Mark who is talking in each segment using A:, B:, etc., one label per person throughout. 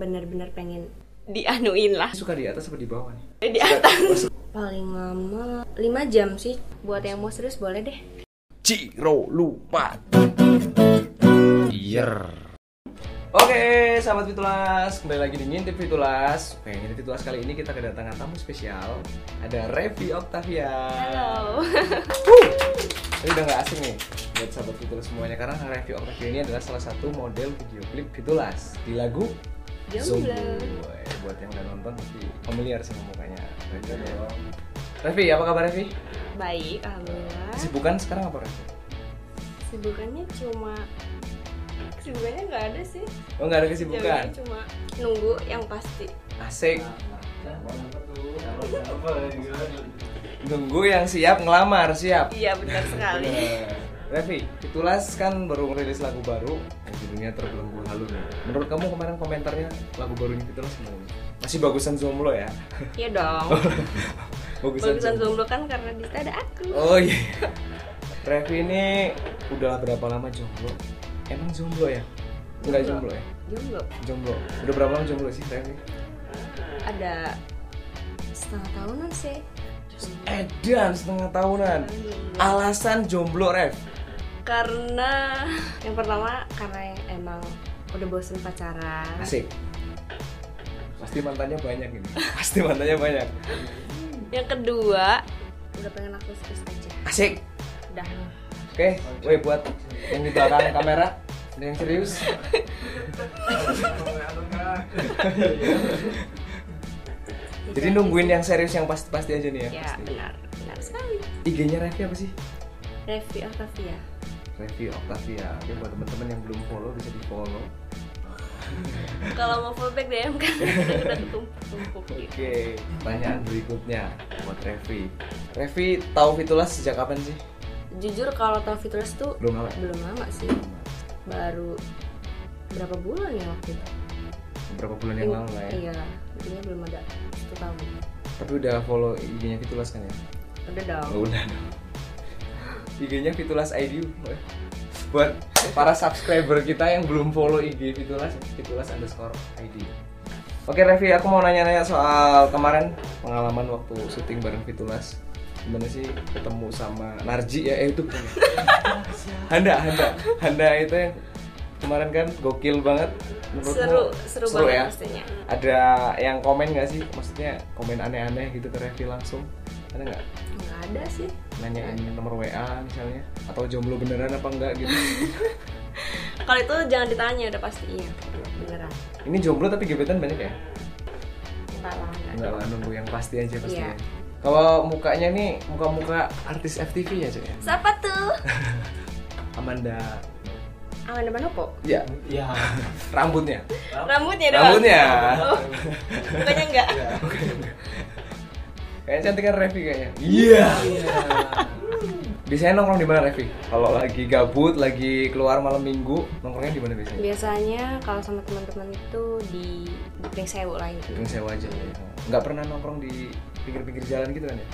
A: benar-benar pengen dianuin lah
B: Suka di atas apa di bawah nih?
A: di atas paling lama 5 jam sih buat yang mau serius boleh deh
B: Ciro lupa. Yer. Oke, sahabat Fitulas, kembali lagi di Ngintip Fitulas. Oke, Ngintip Fitulas kali ini kita kedatangan tamu spesial. Ada Revi Octavia.
A: halo
B: Ini udah gak asing nih buat sahabat Fitulas semuanya karena Revi Octavia ini adalah salah satu model video klip Fitulas di lagu
A: Jomblo.
B: Zombie. Eh, Buat yang udah nonton pasti familiar sama mukanya. Revi, Revi, apa kabar Revi?
A: baik alhamdulillah
B: Kesibukan sekarang apa Revi?
A: kesibukannya cuma kesibukannya nggak ada sih
B: Oh nggak ada kesibukan?
A: Jauhnya cuma nunggu yang pasti
B: Asik. Nunggu yang siap ngelamar, siap.
A: iya benar sekali
B: Revi, Fitulas kan baru rilis lagu baru yang judulnya Terbelenggu Halu nih. Menurut kamu kemarin komentarnya lagu barunya Fitulas gimana? Masih bagusan Zomblo ya?
A: iya dong
B: bagusan,
A: bagusan
B: Zomblo.
A: jomblo kan karena di situ ada aku
B: Oh iya. Revi ini udah berapa lama jomblo? Emang jomblo ya? Enggak jomblo ya?
A: jomblo
B: Jomblo. Udah berapa lama jomblo sih Revi?
A: ada setengah tahunan sih
B: Edan setengah tahunan. Alasan jomblo Rev?
A: Karena yang pertama karena yang emang udah bosen pacaran
B: Asik. Pasti mantannya banyak ini. Pasti mantannya banyak.
A: yang kedua udah pengen aku serius aja
B: Asik.
A: udah
B: Oke, woi buat yang di belakang kamera ada yang serius. Jadi nungguin yang serius yang pasti-pasti aja nih ya.
A: ya
B: pasti.
A: benar benar sekali
B: IG-nya Revi apa sih?
A: Revi Octavia
B: Revi Octavia. Oke, buat teman-teman yang belum follow bisa di follow.
A: kalau mau follow back DM kan udah ketumpuk-tumpuk gitu
B: Oke, pertanyaan berikutnya buat Revi. Revi tahu Fitulas sejak kapan sih?
A: jujur kalau tau Fitulas tuh
B: Belum lama.
A: belum lama sih baru berapa bulan ya waktu itu
B: Beberapa bulan yang lalu lah ya.
A: iya intinya belum ada satu tahun
B: Tapi udah follow IG-nya Fitulas kan ya?
A: udah dong
B: Oh, udah dong. IG-nya Fitulas ID. Buat para subscriber kita yang belum follow IG Fitulas, Fitulas underscore ID. Oke Revi, aku mau nanya-nanya soal kemarin pengalaman waktu syuting bareng Fitulas. Gimana sih ketemu sama Narji ya? Eh itu? Handa, Handa, Handa itu yang kemarin kan gokil banget. Menurutmu
A: seru seru, banget
B: ya?
A: pastinya
B: Ada yang komen gak sih? Maksudnya komen aneh-aneh gitu ke Revi langsung? Ada nggak?
A: nggak ada sih.
B: Nanyain nomor WA misalnya atau jomblo beneran apa enggak gitu?
A: Kalau itu jangan ditanya udah pasti iya. Beneran.
B: Ini jomblo tapi gebetan banyak ya?
A: Enggak lah enggak.
B: Lah nunggu yang pasti aja pasti
A: Iya.
B: ya. kalau mukanya nih muka-muka artis FTV ya cuy ya?
A: Siapa tuh?
B: Amanda.
A: Amanda Manopo?
B: Ya
C: Ya.
B: rambutnya?
A: Rambutnya doang?
B: Rambutnya
A: oh, mukanya enggak
B: kayaknya cantik kan Revi kayaknya iya biasanya nongkrong di mana Revi kalau lagi gabut lagi keluar malam minggu nongkrongnya di mana biasanya
A: biasanya kalau sama teman-teman itu di Bukring Sewu lah itu
B: Gedung sewa aja ya. Nggak pernah nongkrong di pinggir-pinggir jalan gitu kan ya?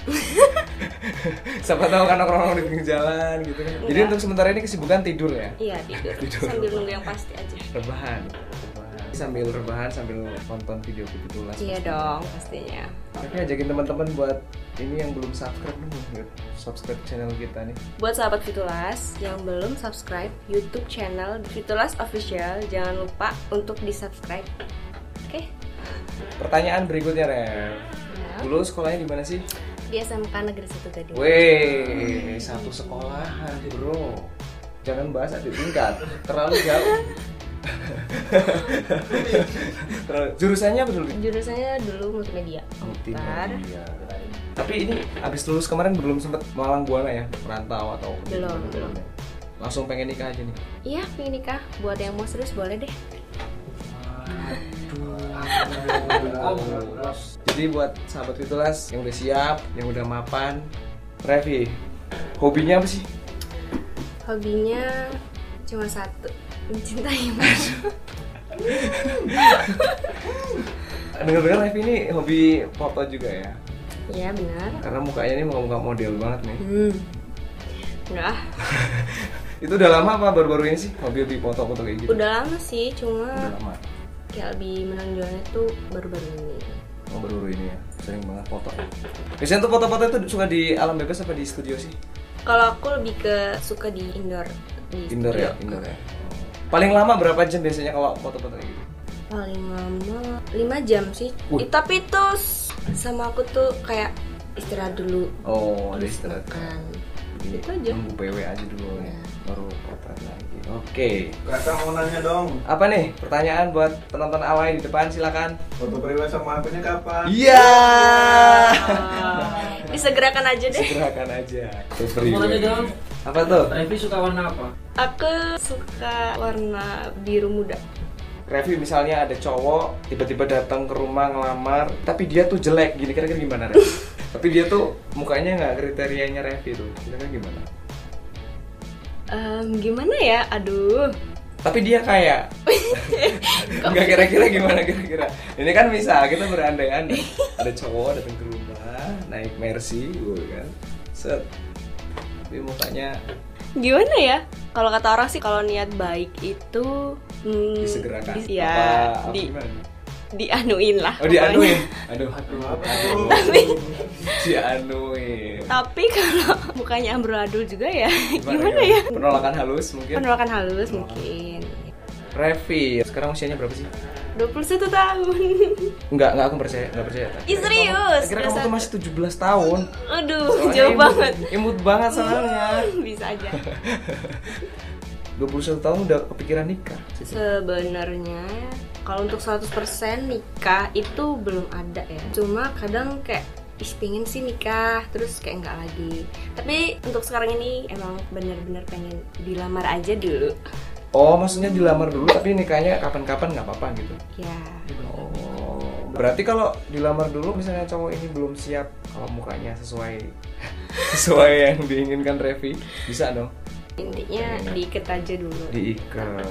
B: Siapa tahu kan nongkrong di pinggir jalan gitu kan. Jadi
A: Enggak.
B: untuk sementara ini kesibukan tidur ya?
A: iya tidur
B: Tidur.
A: sambil nunggu yang pasti aja
B: Rebahan. Sambil rebahan sambil nonton video lah.
A: iya dong pastinya
B: Tapi ajakin teman-teman buat ini yang belum subscribe dulu, buat subscribe channel kita nih.
A: buat sahabat Fitulas yang belum subscribe YouTube channel Fitulas Official jangan lupa untuk di subscribe oke
B: Pertanyaan berikutnya Rev.
A: Ya.
B: Dulu sekolahnya di mana sih?
A: di SMK Negeri 1 Gading
B: Weh, satu sekolahan bro. Jangan bahas adik tingkat, terlalu jauh. Jurusannya apa dulu?
A: jurusannya dulu multimedia
B: Multimedia. Tapi ini abis lulus kemarin belum sempet malang buana ya, merantau atau
A: Belum, belum.
B: Langsung pengen nikah aja nih.
A: iya pengen nikah buat yang mau serius boleh deh
B: Jadi buat sahabat Fitulas yang udah siap, yang udah mapan, Revi, hobinya apa sih?
A: hobinya cuma satu mencintai
B: Dengar-dengar Revi ini hobi foto juga ya?
A: iya benar
B: Karena mukanya ini muka-muka model banget nih.
A: hmm enggak
B: Itu udah lama apa baru-baru ini sih hobi-hobi foto-foto kayak gitu?
A: udah lama sih cuma
B: Udah lama.
A: kayak lebih menonjolnya tuh baru-baru ini
B: Oh baru ini ya, sering banget foto ya. Biasanya tuh foto-foto itu suka di alam bebas apa di studio sih?
A: kalau aku lebih ke suka di indoor di
B: Indoor
A: studio.
B: ya, indoor ya. Paling lama berapa jam biasanya kalau foto-foto gitu?
A: paling lama 5 jam sih
B: Wih.
A: Eh, tapi itu sama aku tuh kayak istirahat dulu
B: Oh, ada
A: terus
B: istirahat.
A: makan
B: Jadi
A: Itu aja.
B: nunggu PW aja dulu ya,
A: Ya.
B: baru potret lagi. Oke.
C: Kakak mau nanya dong,
B: Apa nih pertanyaan buat penonton awal di depan silakan.
C: foto priwet sama akunnya kapan?
B: Iya.
A: Ah, disegerakan aja deh
B: Segerakan aja.
D: Mau nanya dong,
B: Apa tuh?
D: Revi suka warna apa?
A: aku suka warna biru muda
B: Revi misalnya ada cowok tiba-tiba datang ke rumah ngelamar tapi dia tuh jelek gini kira-kira gimana Revi? tapi dia tuh mukanya nggak kriterianya Revi tuh kira-kira gimana?
A: Em, gimana ya aduh
B: Tapi dia kayak nggak kira-kira gimana kira-kira? Ini kan bisa kita berandai-andai ada cowok datang ke rumah naik Mercy, gitu kan? Set. Tapi mukanya
A: gimana ya kalau kata orang sih kalau niat baik itu hmm,
B: disegerakan.
A: di- ya
B: apa, apa
A: di
B: gimana?
A: dianuin lah
B: Oh
A: pokoknya.
B: dianuin. Aduh, aduh,
C: Apa
B: aduh.
C: tuh?
B: Dianuin.
A: tapi kalau mukanya amburadul juga ya gimana,
B: gimana?
A: ya
B: Penolakan halus mungkin.
A: penolakan halus mungkin
B: Revi, sekarang usianya berapa sih?
A: 21 tahun
B: Enggak, enggak aku percaya, enggak percaya.
A: Ih, serius?
B: Kira kamu tuh
A: 21.
B: masih 17 tahun.
A: aduh
B: Soalnya
A: jauh
B: imut-
A: banget
B: Imut banget soalnya.
A: bisa aja
B: 21 tahun udah kepikiran nikah.
A: sebenarnya kalau untuk 100% nikah itu belum ada ya cuma kadang kayak Ih, pengen sih nikah terus kayak nggak lagi tapi untuk sekarang ini emang bener-bener pengen dilamar aja dulu
B: Oh, maksudnya dilamar dulu tapi nikahnya kapan-kapan nggak apa-apa gitu.
A: ya
B: Oh, berarti kalau dilamar dulu misalnya cowok ini belum siap kalau mukanya sesuai sesuai yang diinginkan Revi, bisa dong?
A: Intinya diikat aja dulu.
B: Diikat.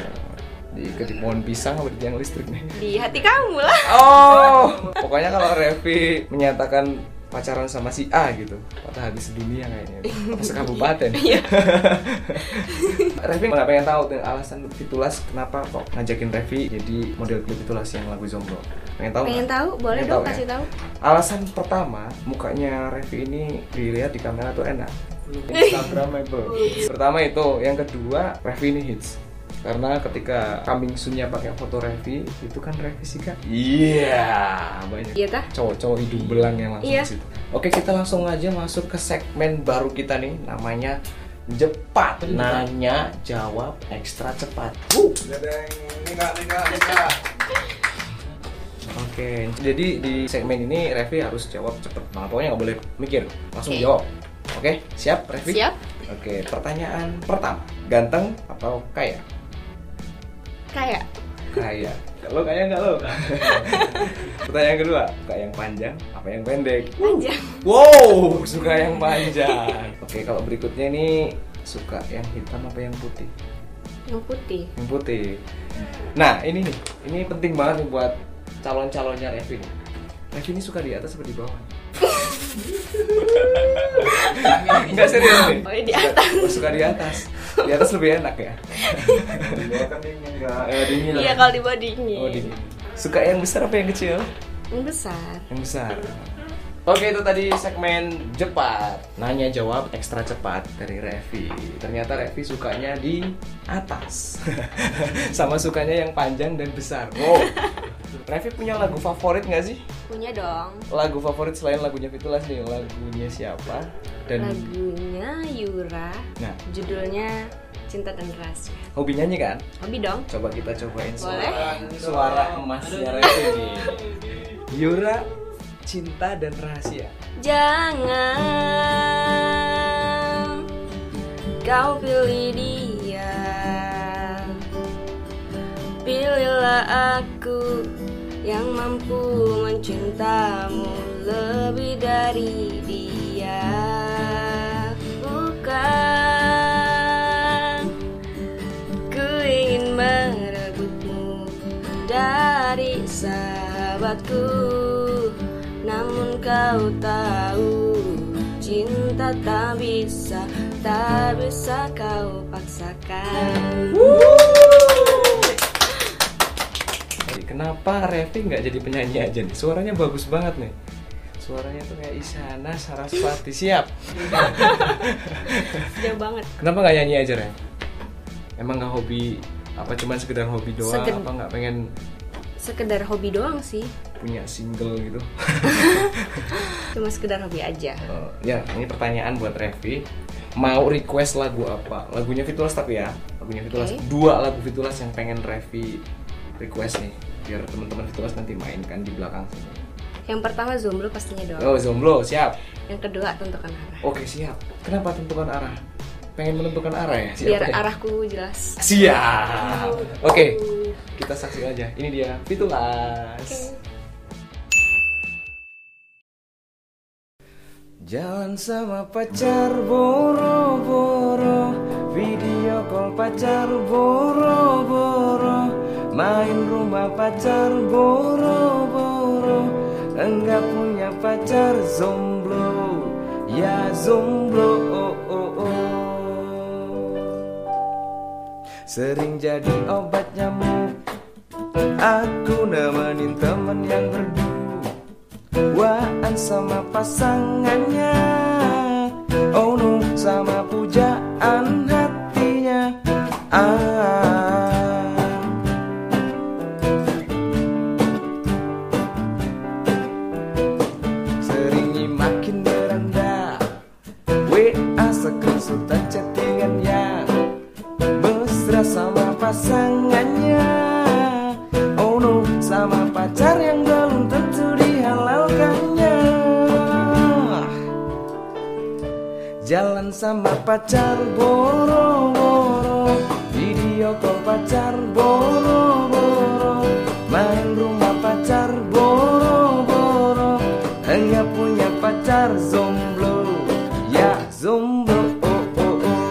B: Diikat di pohon pisang atau di tiang listrik nih.
A: di hati kamu lah.
B: Oh, pokoknya kalau Revi menyatakan pacaran sama si A gitu, patah hati sedunia kayaknya, apa sekabupaten.
A: Iya.
B: Revi nggak pengen tahu alasan Fitulas kenapa kok ngajakin Revi jadi model klip Fitulas yang lagu Zombro. Pengen tahu?
A: pengen
B: nggak?
A: tahu boleh
B: Pengen
A: dong
B: tahu,
A: kasih
B: ya?
A: tahu
B: Alasan pertama, mukanya Revi ini dilihat di kamera tuh enak. Instagramable. Pertama itu, yang kedua Revi ini hits. Karena ketika coming soon-nya pakai foto Revi, itu kan Revi sih kan? Iya, banyak
A: iya tah
B: cowok-cowok hidung belang yang langsung
A: Iya.
B: ke situ. Oke, kita langsung aja masuk ke segmen baru kita nih, namanya Jepat. Nanya, jawab, ekstra cepat.
C: Nikah, nikah.
B: Oke, jadi di segmen ini Revi harus jawab cepet banget. Pokoknya nggak boleh mikir, langsung
A: Oke.
B: jawab. Oke, siap Revi?
A: siap
B: Oke, pertanyaan pertama, ganteng atau kaya?
A: Kayak
B: Kaya. Lo kaya nggak lo? pertanyaan kedua, suka yang panjang apa yang pendek?
A: panjang
B: Wow, suka yang panjang. Oke, kalau berikutnya ini suka yang hitam apa yang putih?
A: yang putih
B: Yang putih. Nah, ini nih, ini penting banget nih buat calon-calonnya Revi. nih. Revi ini suka di atas atau di bawah? Enggak serius nih.
A: Oh, di atas.
B: Suka, suka di atas. Di atas lebih enak ya.
C: Di bawah kan dingin.
B: Eh, dingin
A: iya kalau di bawah dingin
B: Oh, dingin. Suka yang besar apa yang kecil?
A: yang besar
B: Yang besar. Oke itu tadi segmen cepat Nanya jawab ekstra cepat dari Revi Ternyata Revi sukanya di atas Sama sukanya yang panjang dan besar Wow Revi punya lagu favorit nggak sih?
A: punya dong.
B: Lagu favorit selain lagunya Fitulas nih Lagunya siapa? Dan
A: lagunya Yura.
B: Nah.
A: Judulnya Cinta dan Rahasia.
B: Hobi nyanyi kan?
A: hobi dong.
B: Coba kita cobain
A: Boleh.
B: suara Suara emasnya Revi nih. Yura Cinta dan Rahasia.
A: Jangan kau pilih dia. Pilihlah aku yang mampu mencintamu lebih dari dia. Bukan ku ingin merebutmu dari sahabatku Namun kau tahu Cinta tak bisa Tak bisa kau paksakan
B: kenapa Revi nggak jadi penyanyi aja nih? Suaranya bagus banget nih. Suaranya tuh kayak Isyana Sarasvati siap.
A: Jauh banget.
B: Kenapa nggak nyanyi aja Rev? Emang nggak hobi apa cuman sekedar hobi doang
A: Seged-
B: apa nggak pengen
A: Sekedar hobi doang sih.
B: punya single gitu?
A: Cuma sekedar hobi aja.
B: Eh, ya ini pertanyaan buat Revi mau request lagu apa lagunya Fitulas tapi ya lagunya Fitulas
A: Oke.
B: dua lagu Fitulas yang pengen Revi request nih biar teman-teman Fitulas nanti mainkan di belakang sini.
A: Yang pertama Zomblo pastinya dong.
B: oh Zomblo siap.
A: Yang kedua tentukan arah.
B: oke siap. Kenapa tentukan arah? Pengen menentukan arah ya? Siap
A: Biar
B: ya?
A: arahku jelas.
B: siap. Oke kita saksikan aja. Ini dia Fitulas Jalan sama pacar boro-boro Video call pacar boro-boro Main rumah pacar boro-boro Enggak punya pacar zomblo. Ya zomblo oh, oh, oh. Sering jadi obat nyamuk Aku nemenin temen yang berdua Waan sama pasangannya Oh no sama pujaan pacar boro-boro. Video call pacar boro-boro. Main rumah pacar boro-boro. Enggak punya pacar zomblo. Ya zomblo oh, oh, oh.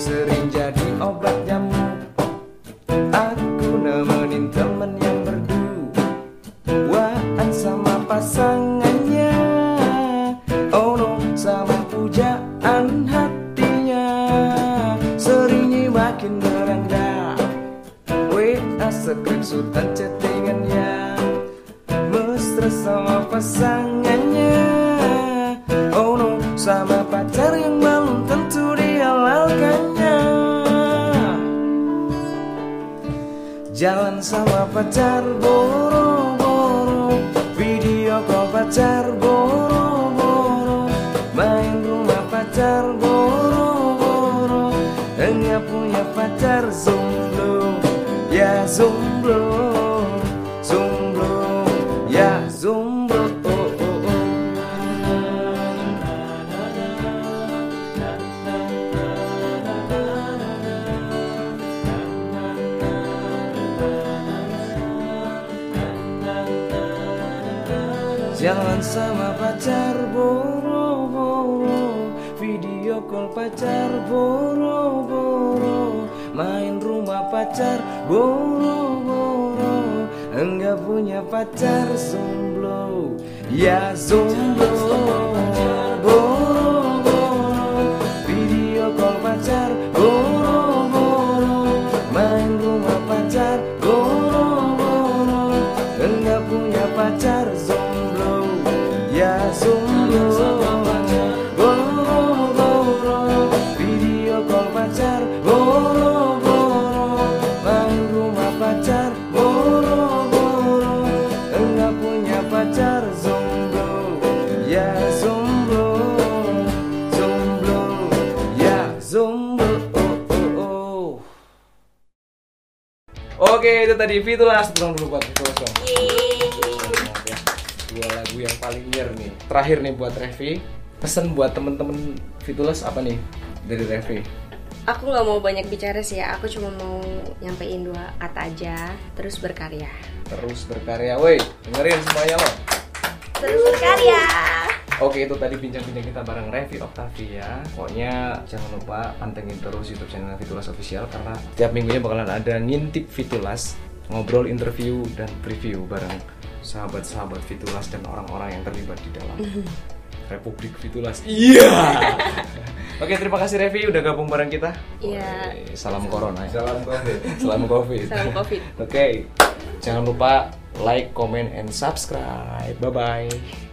B: Sering jadi obat Jalan sama pacar boro-boro. Video call pacar boro-boro. Main rumah pacar boro-boro. Enggak punya pacar zomblo Ya Zomblo Call pacar boro-boro Main rumah pacar boro-boro Enggak punya pacar zomblo Ya zomblo Oke itu tadi Fitulas Tolong dulu buat dong Dua lagu yang paling near nih Terakhir nih buat Revi Pesan buat temen-temen Fitulas apa nih dari Revi?
A: Aku nggak mau banyak bicara sih ya. Aku cuma mau nyampein dua kata aja. Terus berkarya.
B: Terus berkarya, woi dengerin semuanya lo
A: Terus berkarya.
B: Oke itu tadi bincang-bincang kita bareng Revi Octavia Pokoknya jangan lupa pantengin terus YouTube channel Fitulas Official Karena tiap minggunya bakalan ada ngintip Fitulas Ngobrol, interview, dan preview bareng sahabat-sahabat Fitulas dan orang-orang yang terlibat di dalam Republik Fitulas Iya
E: Oke, terima kasih Revi udah gabung bareng kita.
A: Iya.
E: Woi, Salam corona ya.
C: Salam covid.
E: Salam covid.
A: Salam covid.
E: Oke, jangan lupa like, comment, and subscribe. Bye bye.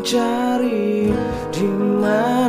B: Mencari di manakah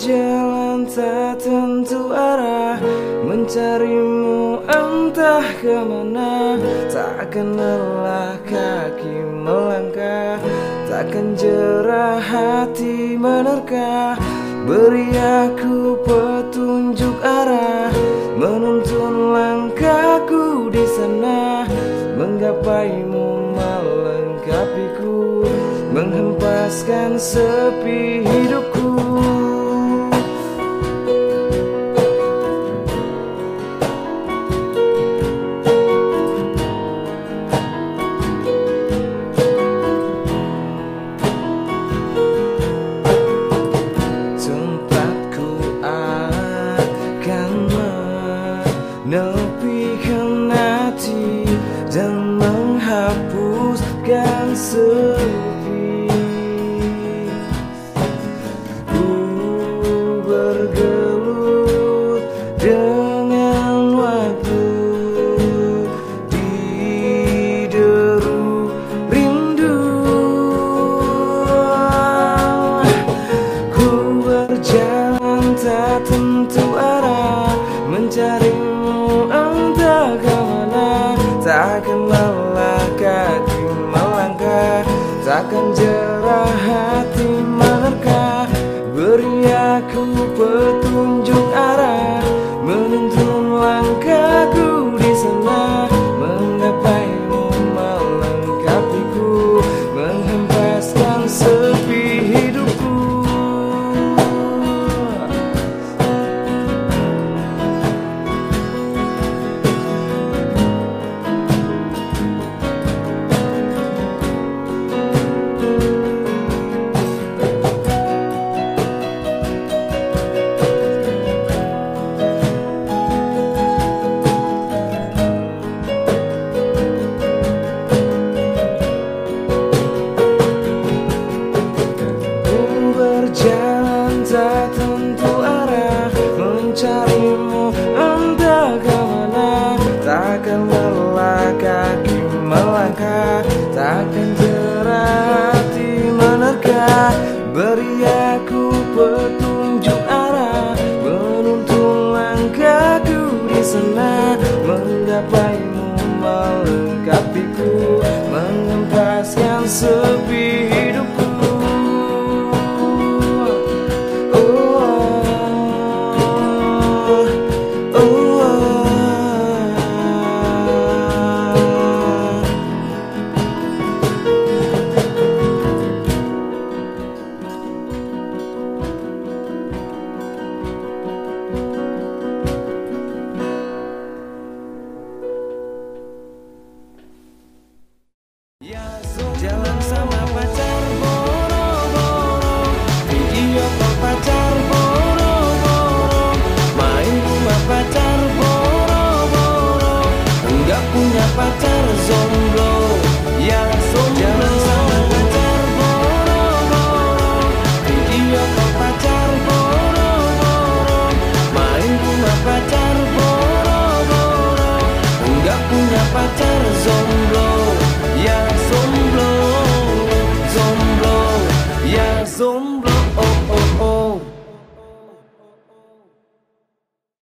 B: berjalan tak tentu arah Mencarimu entah ke mana. Takkan lelah kaki melangkah Takkan jerah hati menerka. Beri aku petunjuk arah Menuntun langkahku di sana. Menggapaimu melengkapiku Menghempaskan sepi hidupku berjalan tak tentu Menggapaimu melengkapiku? Menghempaskan sepi